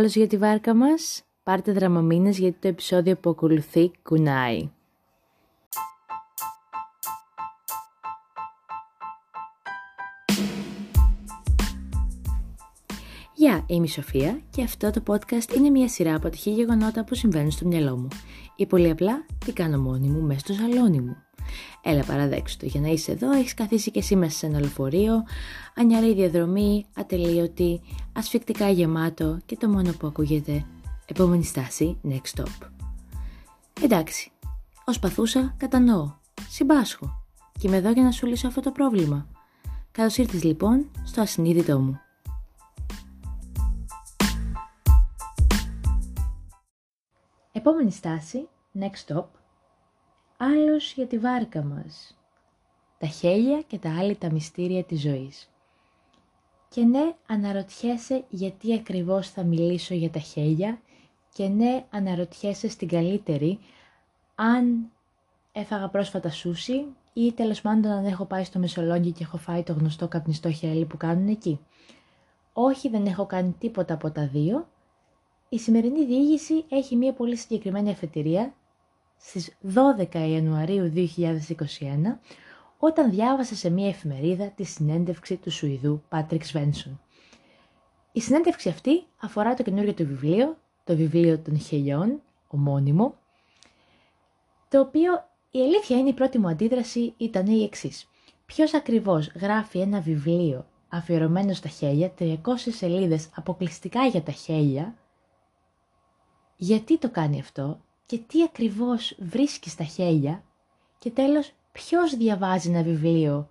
Άλλος για τη βάρκα μας, πάρτε δραμαμίνες γιατί το επεισόδιο που ακολουθεί κουνάει. Γεια, είμαι η Σοφία και αυτό το podcast είναι μια σειρά από τυχή γεγονότα που συμβαίνουν στο μυαλό μου. Ή πολύ απλά, τι κάνω μόνη μου μέσα στο σαλόνι μου. Έλα παραδέξου το, για να είσαι εδώ έχεις καθίσει και εσύ μέσα σε ένα λεωφορείο, ανιαρή διαδρομή, ατελείωτη, ασφικτικά γεμάτο και το μόνο που ακούγεται επόμενη στάση, next stop. Εντάξει, ως παθούσα κατανοώ, συμπάσχω και είμαι εδώ για να σου λύσω αυτό το πρόβλημα. Καλώς ήρθες λοιπόν στο ασυνείδητό μου. Επόμενη στάση, next stop, άλλος για τη βάρκα μας. Τα χέλια και τα άλλη τα μυστήρια της ζωής. Και ναι, αναρωτιέσαι γιατί ακριβώς θα μιλήσω για τα χέλια και ναι, αναρωτιέσαι στην καλύτερη αν έφαγα πρόσφατα σούσι ή τέλος πάντων αν έχω πάει στο Μεσολόγγι και έχω φάει το γνωστό καπνιστό χέλι που κάνουν εκεί. Όχι, δεν έχω κάνει τίποτα από τα δύο. Η σημερινή διήγηση έχει μια πολύ συγκεκριμένη αφετηρία στις 12 Ιανουαρίου 2021 όταν διάβασα σε μια εφημερίδα τη συνέντευξη του Σουηδού Πάτρικ Σβένσον. Η συνέντευξη αυτή αφορά το καινούριο του βιβλίο, το βιβλίο των χελιών, ομώνυμο, το οποίο η αλήθεια είναι η πρώτη μου αντίδραση ήταν η εξής. Ποιος ακριβώς γράφει ένα βιβλίο αφιερωμένο στα χέλια, 300 σελίδες αποκλειστικά για τα χέλια, γιατί το κάνει αυτό; Και τι ακριβώς βρίσκει στα χέλια και τέλος ποιος διαβάζει ένα βιβλίο,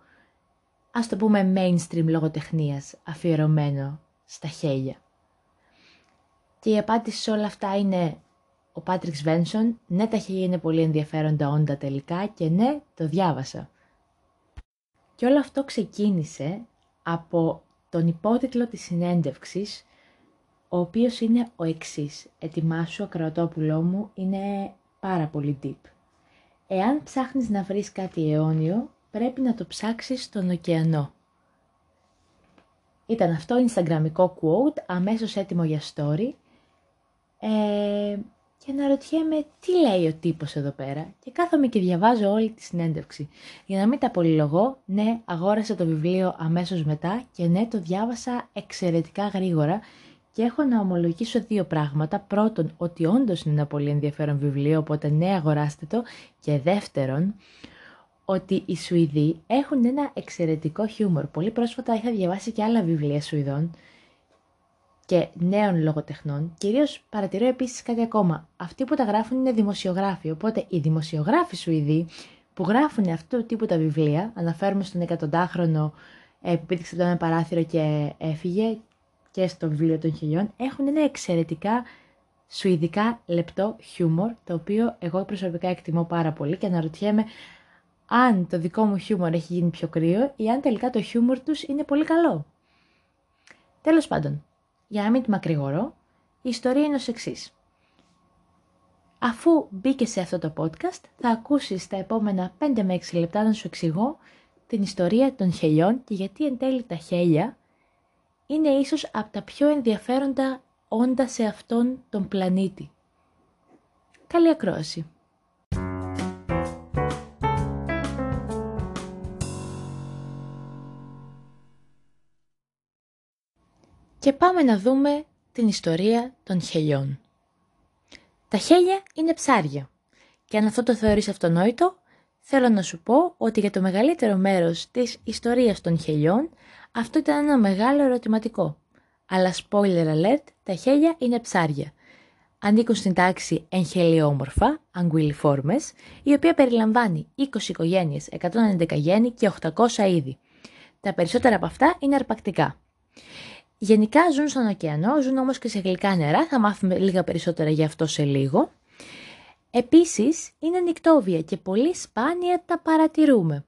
ας το πούμε mainstream λογοτεχνίας αφιερωμένο στα χέλια. Και η απάντηση σε όλα αυτά είναι ο Πάτριξ Βένσον, ναι τα χέλια είναι πολύ ενδιαφέροντα όντα τελικά και ναι το διάβασα. Και όλο αυτό ξεκίνησε από τον υπότιτλο της συνέντευξης ο οποίος είναι ο εξής. Ετοιμάσου, ακροατόπουλό μου, είναι πάρα πολύ deep. Εάν ψάχνεις να βρεις κάτι αιώνιο, πρέπει να το ψάξεις στον ωκεανό. Ήταν αυτό instagramικό quote, αμέσως έτοιμο για story. Ε, και αναρωτιέμαι τι λέει ο τύπος εδώ πέρα; Και κάθομαι και διαβάζω όλη τη συνέντευξη. Για να μην τα πολυλογώ, ναι, αγόρασα το βιβλίο αμέσως μετά και ναι, το διάβασα εξαιρετικά γρήγορα και έχω να ομολογήσω δύο πράγματα. Πρώτον, ότι όντως είναι ένα πολύ ενδιαφέρον βιβλίο, οπότε ναι, αγοράστε το. Και δεύτερον, ότι οι Σουηδοί έχουν ένα εξαιρετικό χιούμορ. Πολύ πρόσφατα είχα διαβάσει και άλλα βιβλία Σουηδών και νέων λογοτεχνών. Κυρίως παρατηρώ επίσης κάτι ακόμα. Αυτοί που τα γράφουν είναι δημοσιογράφοι. Οπότε οι δημοσιογράφοι Σουηδοί που γράφουν αυτού του τύπου τα βιβλία, αναφέρουμε στον εκατοντάχρονο ε, που πήδηξε το ένα παράθυρο και έφυγε και στο βιβλίο των χιλιών έχουν ένα εξαιρετικά σουηδικά λεπτό χιούμορ, το οποίο εγώ προσωπικά εκτιμώ πάρα πολύ και αναρωτιέμαι αν το δικό μου χιούμορ έχει γίνει πιο κρύο ή αν τελικά το χιούμορ τους είναι πολύ καλό. Τέλος πάντων, για να μην τη μακρηγορώ, η ιστορία είναι ως εξής. Αφού μπήκε σε αυτό το podcast, θα ακούσεις τα επόμενα 5 με 6 λεπτά να σου εξηγώ την ιστορία των χελιών και γιατί εν τέλει τα χέλια είναι ίσως από τα πιο ενδιαφέροντα όντα σε αυτόν τον πλανήτη. Καλή ακρόαση. Και πάμε να δούμε την ιστορία των χελιών. Τα χέλια είναι ψάρια. Και αν αυτό το θεωρείς αυτονόητο, θέλω να σου πω ότι για το μεγαλύτερο μέρος της ιστορίας των χελιών αυτό ήταν ένα μεγάλο ερωτηματικό. Αλλά spoiler alert, τα χέλια είναι ψάρια. Ανήκουν στην τάξη εγχελιόμορφα, anguilliformes, η οποία περιλαμβάνει 20 οικογένειες, 111 γέννη και 800 είδη. Τα περισσότερα από αυτά είναι αρπακτικά. Γενικά ζουν στον ωκεανό, ζουν όμως και σε γλυκά νερά, θα μάθουμε λίγα περισσότερα γι' αυτό σε λίγο. Επίσης είναι νυκτόβια και πολύ σπάνια τα παρατηρούμε.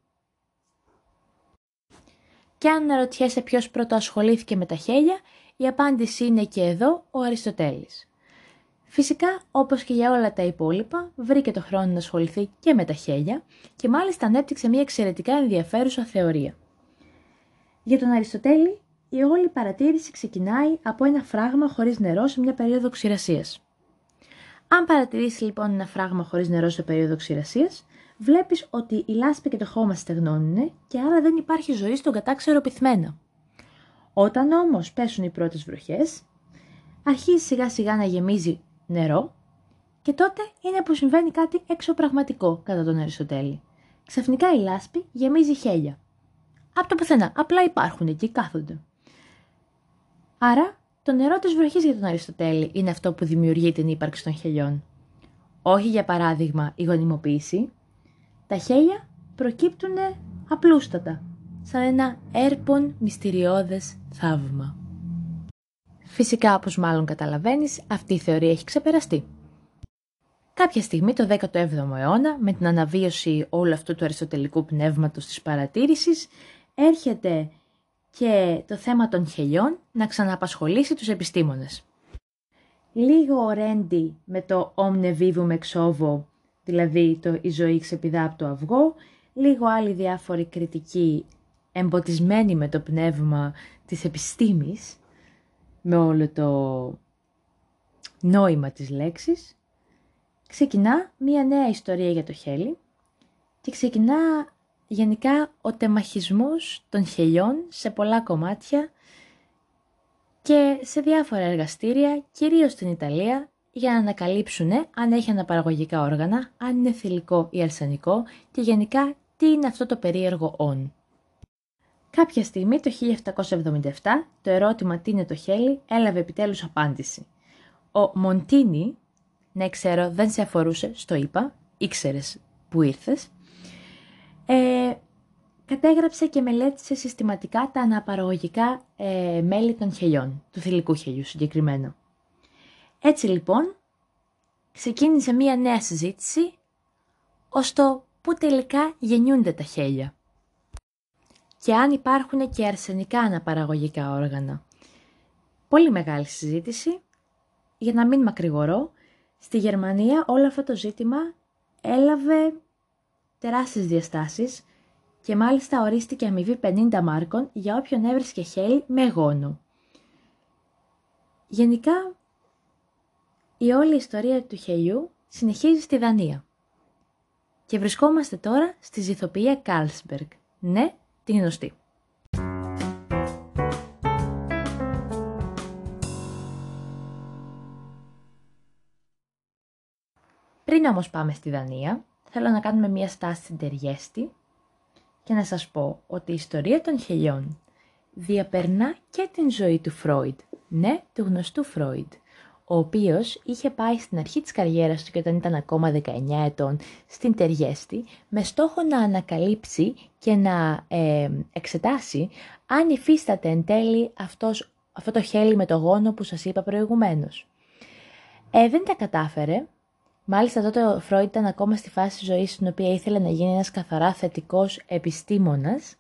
Και αν αναρωτιέσαι ποιος πρώτο ασχολήθηκε με τα χέλια, η απάντηση είναι και εδώ ο Αριστοτέλης. Φυσικά, όπως και για όλα τα υπόλοιπα, βρήκε το χρόνο να ασχοληθεί και με τα χέλια και μάλιστα ανέπτυξε μια εξαιρετικά ενδιαφέρουσα θεωρία. Για τον Αριστοτέλη, η όλη παρατήρηση ξεκινάει από ένα φράγμα χωρίς νερό σε μια περίοδο ξηρασίας. Αν παρατηρήσει λοιπόν ένα φράγμα χωρίς νερό σε περίοδο ξηρασίας, βλέπεις ότι η λάσπη και το χώμα στεγνώνουν και άρα δεν υπάρχει ζωή στον κατάξερο πυθμένα. Όταν όμως πέσουν οι πρώτες βροχές, αρχίζει σιγά σιγά να γεμίζει νερό και τότε είναι που συμβαίνει κάτι εξωπραγματικό κατά τον Αριστοτέλη. Ξαφνικά η λάσπη γεμίζει χέλια. Από το πουθενά, απλά υπάρχουν εκεί, κάθονται. Άρα, το νερό της βροχής για τον Αριστοτέλη είναι αυτό που δημιουργεί την ύπαρξη των χελιών. Όχι για παράδειγμα η γονιμοποίηση. Τα χέλια προκύπτουν απλούστατα, σαν ένα έρπον μυστηριώδες θαύμα. Φυσικά, όπως μάλλον καταλαβαίνεις, αυτή η θεωρία έχει ξεπεραστεί. Κάποια στιγμή, το 17ο αιώνα, με την αναβίωση όλου αυτού του αριστοτελικού πνεύματος της παρατήρησης, έρχεται και το θέμα των χελιών να ξαναπασχολήσει τους επιστήμονες. Λίγο ο Ρέντι με το «Omne vivum exovo», δηλαδή το «Η ζωή ξεπηδά από το αυγό», λίγο άλλοι διάφοροι κριτικοί εμποτισμένοι με το πνεύμα της επιστήμης, με όλο το νόημα της λέξης, ξεκινά μία νέα ιστορία για το χέλι και ξεκινά γενικά ο τεμαχισμός των χελιών σε πολλά κομμάτια και σε διάφορα εργαστήρια, κυρίως στην Ιταλία, για να ανακαλύψουν αν έχει αναπαραγωγικά όργανα, αν είναι θηλυκό ή αρσενικό και γενικά τι είναι αυτό το περίεργο όν. Κάποια στιγμή το 1777 το ερώτημα τι είναι το χέλι έλαβε επιτέλους απάντηση. Ο Μοντίνι, ναι ξέρω δεν σε αφορούσε, στο είπα, ήξερες που ήρθες, ε, κατέγραψε και μελέτησε συστηματικά τα αναπαραγωγικά ε, μέλη των χελιών, του θηλυκού χελιού συγκεκριμένα. Έτσι λοιπόν, ξεκίνησε μία νέα συζήτηση ως το πού τελικά γεννιούνται τα χέλια και αν υπάρχουν και αρσενικά αναπαραγωγικά όργανα. Πολύ μεγάλη συζήτηση. Για να μην μακρηγορώ, στη Γερμανία όλο αυτό το ζήτημα έλαβε τεράστιες διαστάσεις και μάλιστα ορίστηκε αμοιβή 50 μάρκων για όποιον έβρισκε χέλι με γόνο. Γενικά, η όλη ιστορία του χελιού συνεχίζει στη Δανία. Και βρισκόμαστε τώρα στη ζυθοποιία Κάλσμπεργκ. Ναι, την γνωστή. Πριν όμως πάμε στη Δανία, θέλω να κάνουμε μία στάση στην Τεριέστη και να σας πω ότι η ιστορία των χελιών διαπερνά και την ζωή του Φρόιντ, ναι, του γνωστού Φρόιντ, ο οποίος είχε πάει στην αρχή της καριέρας του και όταν ήταν ακόμα 19 ετών στην Τεριέστη με στόχο να ανακαλύψει και να ε, εξετάσει αν υφίσταται εν τέλει αυτός, αυτό το χέλι με το γόνο που σας είπα προηγουμένως. Ε, δεν τα κατάφερε, Μάλιστα τότε ο Φρόιντ ήταν ακόμα στη φάση της ζωής στην οποία ήθελε να γίνει ένας καθαρά θετικός επιστήμονας,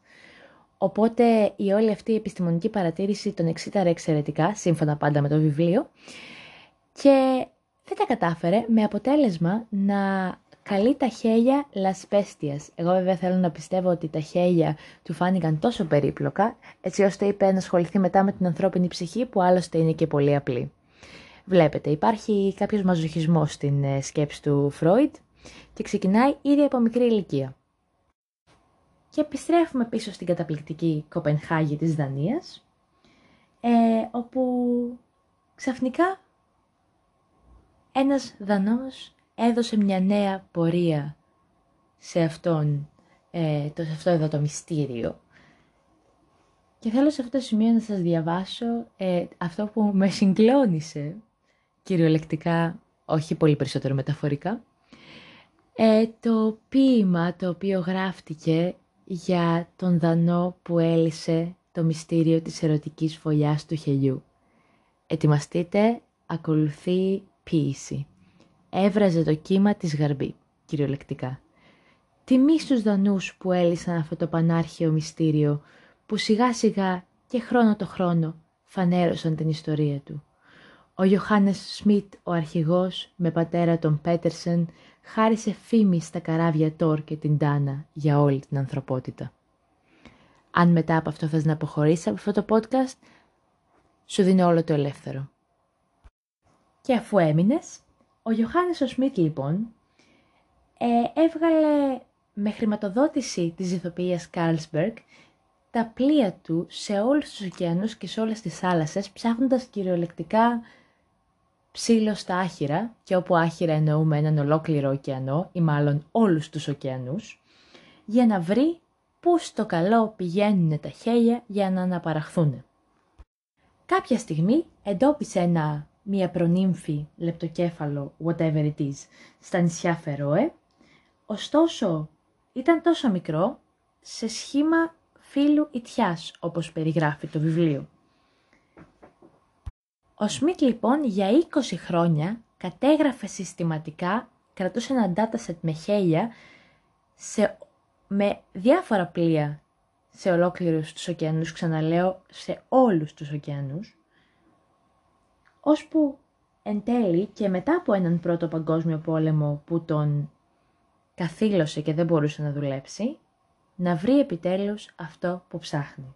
οπότε η όλη αυτή η επιστημονική παρατήρηση τον εξήταρε εξαιρετικά, σύμφωνα πάντα με το βιβλίο, και δεν τα κατάφερε με αποτέλεσμα να καλεί τα χέλια λασπέστιας. Εγώ βέβαια θέλω να πιστεύω ότι τα χέλια του φάνηκαν τόσο περίπλοκα, έτσι ώστε είπε να ασχοληθεί μετά με την ανθρώπινη ψυχή που άλλωστε είναι και πολύ απλή. Βλέπετε, υπάρχει κάποιος μαζοχισμός στην ε, σκέψη του Φρόιτ και ξεκινάει ήδη από μικρή ηλικία. Και επιστρέφουμε πίσω στην καταπληκτική Κοπενχάγη της Δανίας, ε, όπου ξαφνικά ένας Δανός έδωσε μια νέα πορεία σε αυτόν, ε, το, σε αυτό εδώ το μυστήριο. Και θέλω σε αυτό το σημείο να σας διαβάσω ε, αυτό που με συγκλώνησε, κυριολεκτικά, όχι πολύ περισσότερο μεταφορικά, ε, το ποίημα το οποίο γράφτηκε για τον Δανό που έλυσε το μυστήριο της ερωτικής φωλιάς του χελιού. Ετοιμαστείτε, ακολουθεί ποίηση. Έβραζε το κύμα της γαρμπή, κυριολεκτικά. Τιμή στους Δανούς που έλυσαν αυτό το πανάρχαιο μυστήριο, που σιγά σιγά και χρόνο το χρόνο φανέρωσαν την ιστορία του. Ο Ιωάννης Σμιτ, ο αρχηγός, με πατέρα τον Πέτερσεν, χάρισε φήμη στα καράβια Τόρ και την Τάνα για όλη την ανθρωπότητα. Αν μετά από αυτό θες να αποχωρήσεις από αυτό το podcast, σου δίνω όλο το ελεύθερο. Και αφού έμεινες, ο Γιωχάνης ο Σμίτ λοιπόν ε, έβγαλε με χρηματοδότηση της ηθοποιίας Carlsberg τα πλοία του σε όλους τους ωκεανούς και σε όλες τις θάλασσες, ψάχνοντας κυριολεκτικά ψήλος στα άχυρα, και όπου άχυρα εννοούμε έναν ολόκληρο ωκεανό, ή μάλλον όλους τους ωκεανούς, για να βρει πού στο καλό πηγαίνουν τα χέλια για να αναπαραχθούν. Κάποια στιγμή εντόπισε ένα, μία προνύμφη λεπτοκέφαλο, whatever it is, στα νησιά Φερόε, ωστόσο ήταν τόσο μικρό σε σχήμα φίλου ιτιάς, όπως περιγράφει το βιβλίο. Ο Σμιτ λοιπόν για 20 χρόνια κατέγραφε συστηματικά, κρατούσε ένα dataset με χέλια σε, με διάφορα πλοία σε ολόκληρους τους ωκεανούς, ξαναλέω σε όλους τους ωκεανούς, ώσπου εν τέλει και μετά από έναν πρώτο παγκόσμιο πόλεμο που τον καθήλωσε και δεν μπορούσε να δουλέψει, να βρει επιτέλους αυτό που ψάχνει.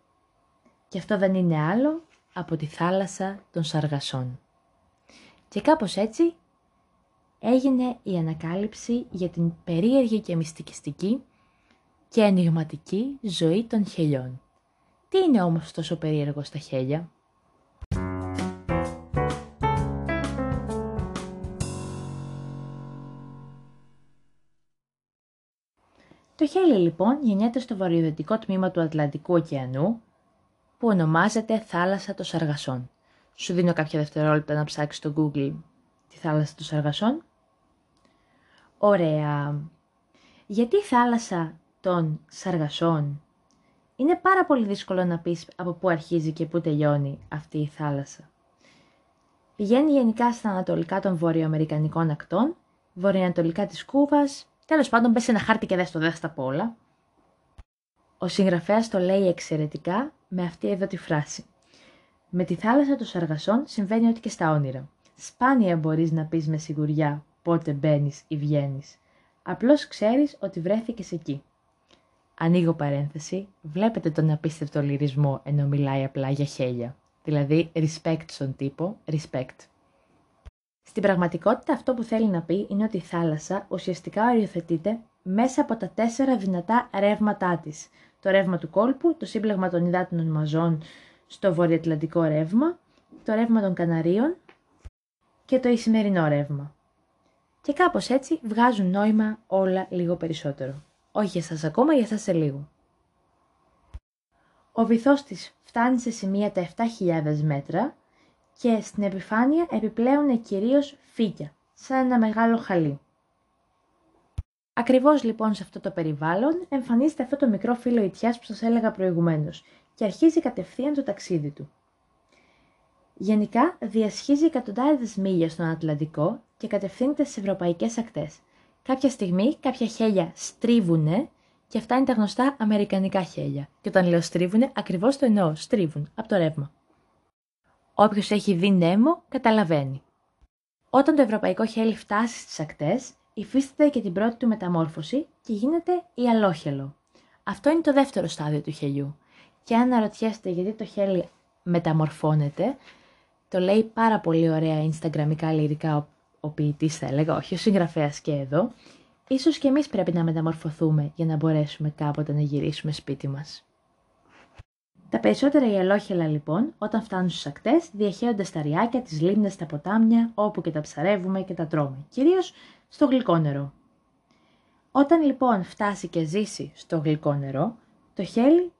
Και αυτό δεν είναι άλλο από τη θάλασσα των Σαργασών. Και κάπως έτσι έγινε η ανακάλυψη για την περίεργη και μυστικιστική και ενηγματική ζωή των χελιών. Τι είναι όμως τόσο περίεργο στα χέλια; Το χέλι λοιπόν γεννιέται στο βορειοδυτικό τμήμα του Ατλαντικού ωκεανού που ονομάζεται θάλασσα των Σαργασών. Σου δίνω κάποια δευτερόλεπτα να ψάξεις στο Google τη θάλασσα των Σαργασών. Ωραία. Γιατί η θάλασσα των Σαργασών είναι πάρα πολύ δύσκολο να πεις από πού αρχίζει και πού τελειώνει αυτή η θάλασσα. Πηγαίνει γενικά στα ανατολικά των βορειοαμερικανικών ακτών, βορειοανατολικά της Κούβας, τέλος πάντων πες ένα χάρτη και δες το δες τα όλα. Ο συγγραφέας το λέει εξαιρετικά με αυτή εδώ τη φράση. Με τη θάλασσα των Σαργασών συμβαίνει ό,τι και στα όνειρα. Σπάνια μπορείς να πεις με σιγουριά πότε μπαίνεις ή βγαίνεις. Απλώς ξέρεις ότι βρέθηκες εκεί. Ανοίγω παρένθεση, βλέπετε τον απίστευτο λυρισμό ενώ μιλάει απλά για χέλια. Δηλαδή, respect στον τύπο, respect. Στην πραγματικότητα αυτό που θέλει να πει είναι ότι η θάλασσα ουσιαστικά οριοθετείται μέσα από τα τέσσερα δυνατά ρεύματά της. Το ρεύμα του κόλπου, το σύμπλεγμα των υδάτινων μαζών στο βορειοατλαντικό ρεύμα, το ρεύμα των Καναρίων και το ισημερινό ρεύμα. Και κάπως έτσι βγάζουν νόημα όλα λίγο περισσότερο. Όχι για σας ακόμα, για σας σε λίγο. Ο βυθός της φτάνει σε σημεία τα 7.000 μέτρα και στην επιφάνεια επιπλέουν κυρίως φύκια, σαν ένα μεγάλο χαλί. Ακριβώς λοιπόν σε αυτό το περιβάλλον εμφανίζεται αυτό το μικρό φύλλο ιτιάς που σας έλεγα προηγουμένως και αρχίζει κατευθείαν το ταξίδι του. Γενικά διασχίζει εκατοντάδες μίλια στον Ατλαντικό και κατευθύνεται στις ευρωπαϊκές ακτές. Κάποια στιγμή κάποια χέλια στρίβουνε και αυτά είναι τα γνωστά αμερικανικά χέλια. Και όταν λέω στρίβουνε, ακριβώς το εννοώ, στρίβουν από το ρεύμα. Όποιος έχει δει νέμο, καταλαβαίνει. Όταν το ευρωπαϊκό χέλι φτάσει στις ακτές, υφίσταται και την πρώτη του μεταμόρφωση και γίνεται η αλόχελο. Αυτό είναι το δεύτερο στάδιο του χελιού. Και αν αναρωτιέστε γιατί το χέλι μεταμορφώνεται, το λέει πάρα πολύ ωραία instagramικά λυρικά ο, ο ποιητής, θα έλεγα, όχι ο συγγραφέας και εδώ. Ίσως και εμείς πρέπει να μεταμορφωθούμε για να μπορέσουμε κάποτε να γυρίσουμε σπίτι μας. Τα περισσότερα γελόχελα λοιπόν, όταν φτάνουν στους ακτές, διαχέονται στα ριάκια, τις λίμνες, στα ποτάμια, όπου και τα ψαρεύουμε και τα τρώμε, κυρίως στο γλυκό νερό. Όταν λοιπόν φτάσει και ζήσει στο γλυκό νερό, το χέλι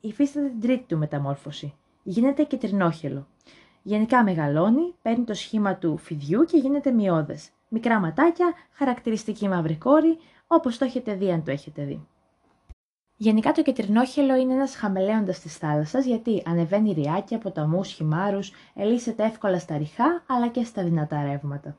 υφίσταται την τρίτη του μεταμόρφωση. Γίνεται κυτρινόχελο. Γενικά μεγαλώνει, παίρνει το σχήμα του φιδιού και γίνεται μειώδες. Μικρά ματάκια, χαρακτηριστική μαύρη κόρη, όπως το έχετε δει αν το έχετε δει. Γενικά το κεντρινόχελο είναι ένας χαμελέοντας της θάλασσας γιατί ανεβαίνει ριάκια, ποταμούς, χυμάρους, ελίσσεται εύκολα στα ριχά αλλά και στα δυνατά ρεύματα.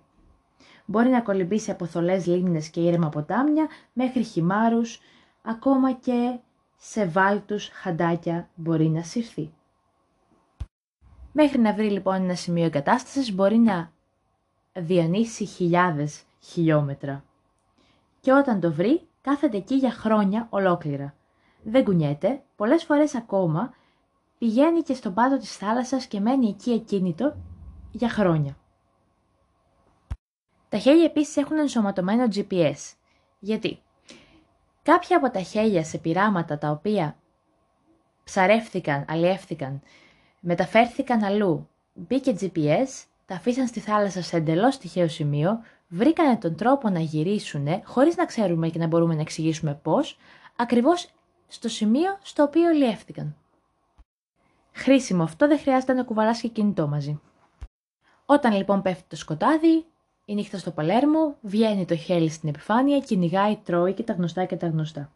Μπορεί να κολυμπήσει από θολές λίμνες και ήρεμα ποτάμια μέχρι χυμάρους, ακόμα και σε βάλτους χαντάκια μπορεί να συρθεί. Μέχρι να βρει λοιπόν ένα σημείο εγκατάστασης μπορεί να διανύσει χιλιάδες χιλιόμετρα. Και όταν το βρει, κάθεται εκεί για χρόνια ολόκληρα δεν κουνιέται, πολλές φορές ακόμα πηγαίνει και στον πάτο της θάλασσας και μένει εκεί εκκίνητο για χρόνια. Τα χέλια επίσης έχουν ενσωματωμένο GPS. Γιατί; Κάποια από τα χέλια σε πειράματα τα οποία ψαρεύθηκαν, αλλιεύθηκαν, μεταφέρθηκαν αλλού, μπήκε GPS, τα αφήσαν στη θάλασσα σε εντελώς τυχαίο σημείο, βρήκανε τον τρόπο να γυρίσουν, χωρίς να ξέρουμε και να μπορούμε να εξηγήσουμε πώς, ακριβώς στο σημείο στο οποίο αλλιεύτηκαν. Χρήσιμο αυτό, δεν χρειάζεται να κουβαλάς και κινητό μαζί. Όταν λοιπόν πέφτει το σκοτάδι, η νύχτα στο Παλέρμο, βγαίνει το χέλι στην επιφάνεια, κυνηγάει, τρώει και τα γνωστά και τα γνωστά.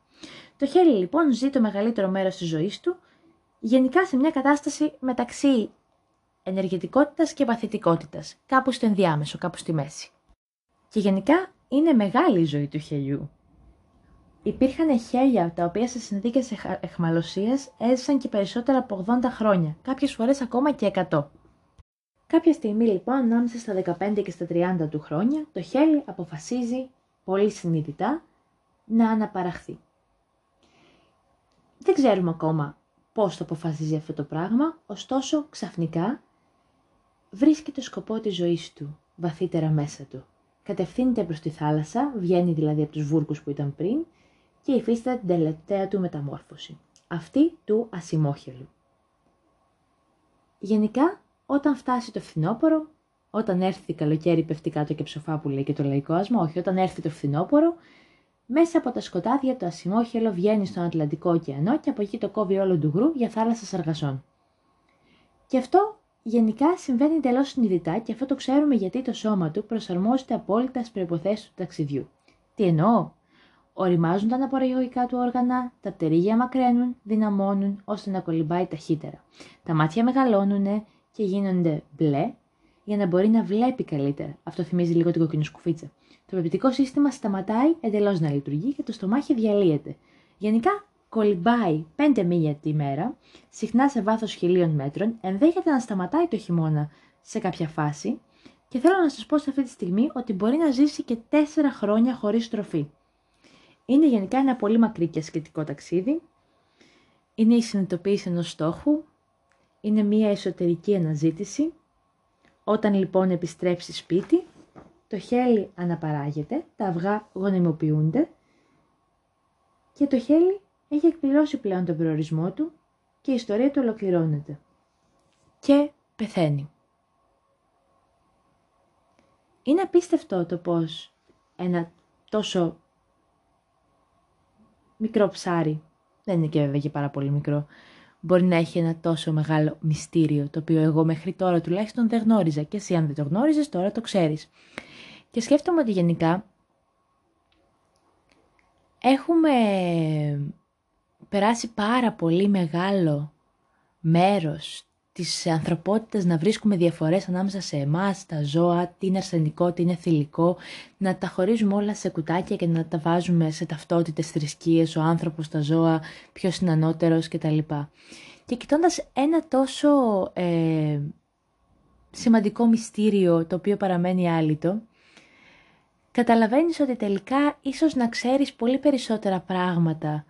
Το χέλι λοιπόν ζει το μεγαλύτερο μέρος της ζωής του, γενικά σε μια κατάσταση μεταξύ ενεργητικότητας και παθητικότητας, κάπου στο ενδιάμεσο, κάπου στη μέση. Και γενικά είναι μεγάλη η ζωή του χελιού. Υπήρχαν χέλια τα οποία σε συνθήκες εχμαλωσίας έζησαν και περισσότερα από 80 χρόνια, κάποιες φορές ακόμα και 100. Κάποια στιγμή λοιπόν, ανάμεσα στα 15 και στα 30 του χρόνια, το χέλι αποφασίζει πολύ συνειδητά να αναπαραχθεί. Δεν ξέρουμε ακόμα πώς το αποφασίζει αυτό το πράγμα, ωστόσο ξαφνικά βρίσκει το σκοπό της ζωής του βαθύτερα μέσα του. Κατευθύνεται προς τη θάλασσα, βγαίνει δηλαδή από τους βούρκους που ήταν πριν και υφίσταται την τελευταία του μεταμόρφωση, αυτή του ασημόχελου. Γενικά, όταν φτάσει το φθινόπωρο, όταν έρθει καλοκαίρι πέφτει κάτω και ψοφά που λέει και το λαϊκό άσμα, όχι, όταν έρθει το φθινόπωρο, μέσα από τα σκοτάδια το ασημόχελο βγαίνει στον Ατλαντικό ωκεανό και από εκεί το κόβει όλο του γρου για θάλασσα σαργασών. Και αυτό γενικά συμβαίνει εντελώς συνειδητά και αυτό το ξέρουμε γιατί το σώμα του προσαρμόζεται απόλυτα στις προποθέσει του ταξιδιού. Τι εννοώ, οριμάζουν τα αναπαραγωγικά του όργανα, τα πτερίγια μακραίνουν, δυναμώνουν ώστε να κολυμπάει ταχύτερα. Τα μάτια μεγαλώνουν και γίνονται μπλε για να μπορεί να βλέπει καλύτερα. Αυτό θυμίζει λίγο την κοκκινοσκουφίτσα. Το πεπτικό σύστημα σταματάει εντελώς να λειτουργεί και το στομάχι διαλύεται. Γενικά κολυμπάει 5 μίλια τη μέρα, συχνά σε βάθος χιλίων μέτρων, ενδέχεται να σταματάει το χειμώνα σε κάποια φάση και θέλω να σας πω σε αυτή τη στιγμή ότι μπορεί να ζήσει και 4 χρόνια χωρίς τροφή. Είναι γενικά ένα πολύ μακρύ και ασκητικό ταξίδι. Είναι η συνειδητοποίηση ενός στόχου. Είναι μια εσωτερική αναζήτηση. Όταν λοιπόν επιστρέψεις σπίτι, το χέλι αναπαράγεται, τα αυγά γονιμοποιούνται και το χέλι έχει εκπληρώσει πλέον τον προορισμό του και η ιστορία του ολοκληρώνεται. Και πεθαίνει. Είναι απίστευτο το πως ένα τόσο μικρό ψάρι, δεν είναι και βέβαια και πάρα πολύ μικρό, μπορεί να έχει ένα τόσο μεγάλο μυστήριο, το οποίο εγώ μέχρι τώρα τουλάχιστον δεν γνώριζα. Και εσύ αν δεν το γνώριζες τώρα το ξέρεις. Και σκέφτομαι ότι γενικά έχουμε περάσει πάρα πολύ μεγάλο μέρος της ανθρωπότητας να βρίσκουμε διαφορές ανάμεσα σε εμάς, τα ζώα, τι είναι αρσενικό, τι είναι θηλυκό, να τα χωρίζουμε όλα σε κουτάκια και να τα βάζουμε σε ταυτότητες θρησκείες, ο άνθρωπος, τα ζώα, ποιος είναι ανώτερος κτλ. Και κοιτώντας ένα τόσο ε, σημαντικό μυστήριο το οποίο παραμένει άλυτο, καταλαβαίνεις ότι τελικά ίσως να ξέρεις πολύ περισσότερα πράγματα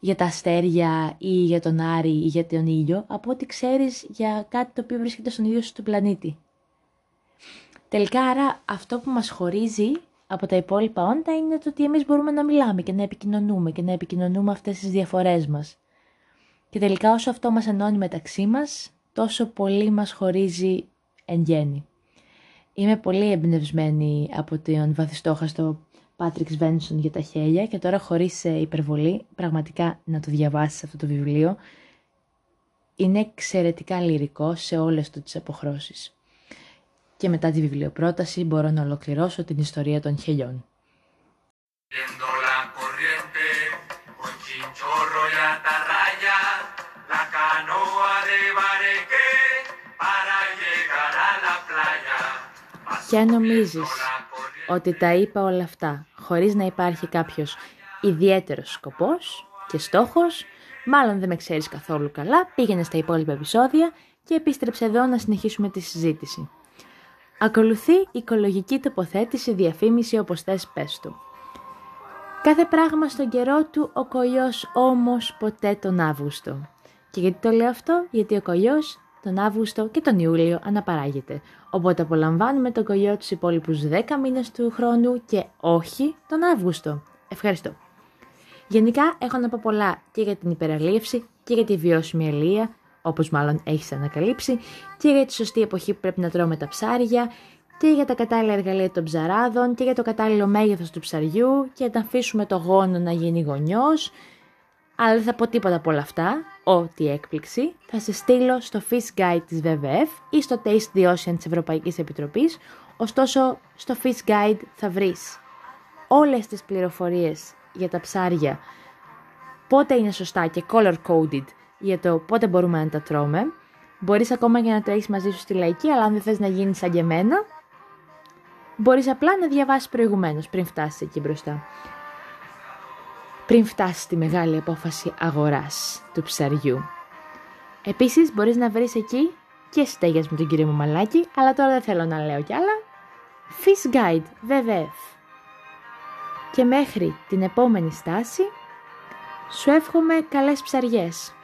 για τα αστέρια ή για τον Άρη ή για τον ήλιο από ό,τι ξέρεις για κάτι το οποίο βρίσκεται στον ίδιο σου πλανήτη. Τελικά άρα αυτό που μας χωρίζει από τα υπόλοιπα όντα είναι το ότι εμείς μπορούμε να μιλάμε και να επικοινωνούμε και να επικοινωνούμε αυτές τις διαφορές μας. Και τελικά όσο αυτό μας ενώνει μεταξύ μας, τόσο πολύ μας χωρίζει εν γέννη. Είμαι πολύ εμπνευσμένη από τον βαθιστόχαστο Πάτριξ Βένσον για τα χέλια και τώρα χωρίς ε, υπερβολή, πραγματικά να το διαβάσεις αυτό το βιβλίο. Είναι εξαιρετικά λυρικό σε όλες του τις αποχρώσεις. Και μετά τη βιβλιοπρόταση μπορώ να ολοκληρώσω την ιστορία των χελιών. Και νομίζεις ότι τα είπα όλα αυτά χωρίς να υπάρχει κάποιος ιδιαίτερος σκοπός και στόχος, μάλλον δεν με ξέρεις καθόλου καλά, πήγαινε στα υπόλοιπα επεισόδια και επίστρεψε εδώ να συνεχίσουμε τη συζήτηση. Ακολουθεί οικολογική τοποθέτηση, διαφήμιση όπως θες πες του. Κάθε πράγμα στον καιρό του, ο κολλιός όμως ποτέ τον Αύγουστο. Και γιατί το λέω αυτό, γιατί ο κολλιός τον Αύγουστο και τον Ιούλιο αναπαράγεται. Οπότε απολαμβάνουμε τον κολλιό τους υπόλοιπους 10 μήνες του χρόνου και όχι τον Αύγουστο. Ευχαριστώ. Γενικά έχω να πω πολλά και για την υπεραλίευση και για τη βιώσιμη ελεία, όπως μάλλον έχεις ανακαλύψει, και για τη σωστή εποχή που πρέπει να τρώμε τα ψάρια, και για τα κατάλληλα εργαλεία των ψαράδων, και για το κατάλληλο μέγεθος του ψαριού, και να αφήσουμε το γόνο να γίνει γονιός, αλλά δεν θα πω τίποτα από όλα αυτά, ό,τι έκπληξη, θα σε στείλω στο Fish Guide της WWF ή στο Taste the Ocean της Ευρωπαϊκής Επιτροπής, ωστόσο στο Fish Guide θα βρεις όλες τις πληροφορίες για τα ψάρια, πότε είναι σωστά και color coded για το πότε μπορούμε να τα τρώμε. Μπορείς ακόμα και να το έχεις μαζί σου στη λαϊκή, αλλά αν δεν θες να γίνεις σαν και εμένα, μπορείς απλά να διαβάσεις προηγουμένως πριν φτάσεις εκεί μπροστά πριν φτάσει στη μεγάλη απόφαση αγοράς του ψαριού. Επίσης μπορείς να βρεις εκεί και στέγες με τον κύριο Μαλάκη, αλλά τώρα δεν θέλω να λέω κι άλλα. Fish Guide, WWF. Και μέχρι την επόμενη στάση, σου εύχομαι καλές ψαριές.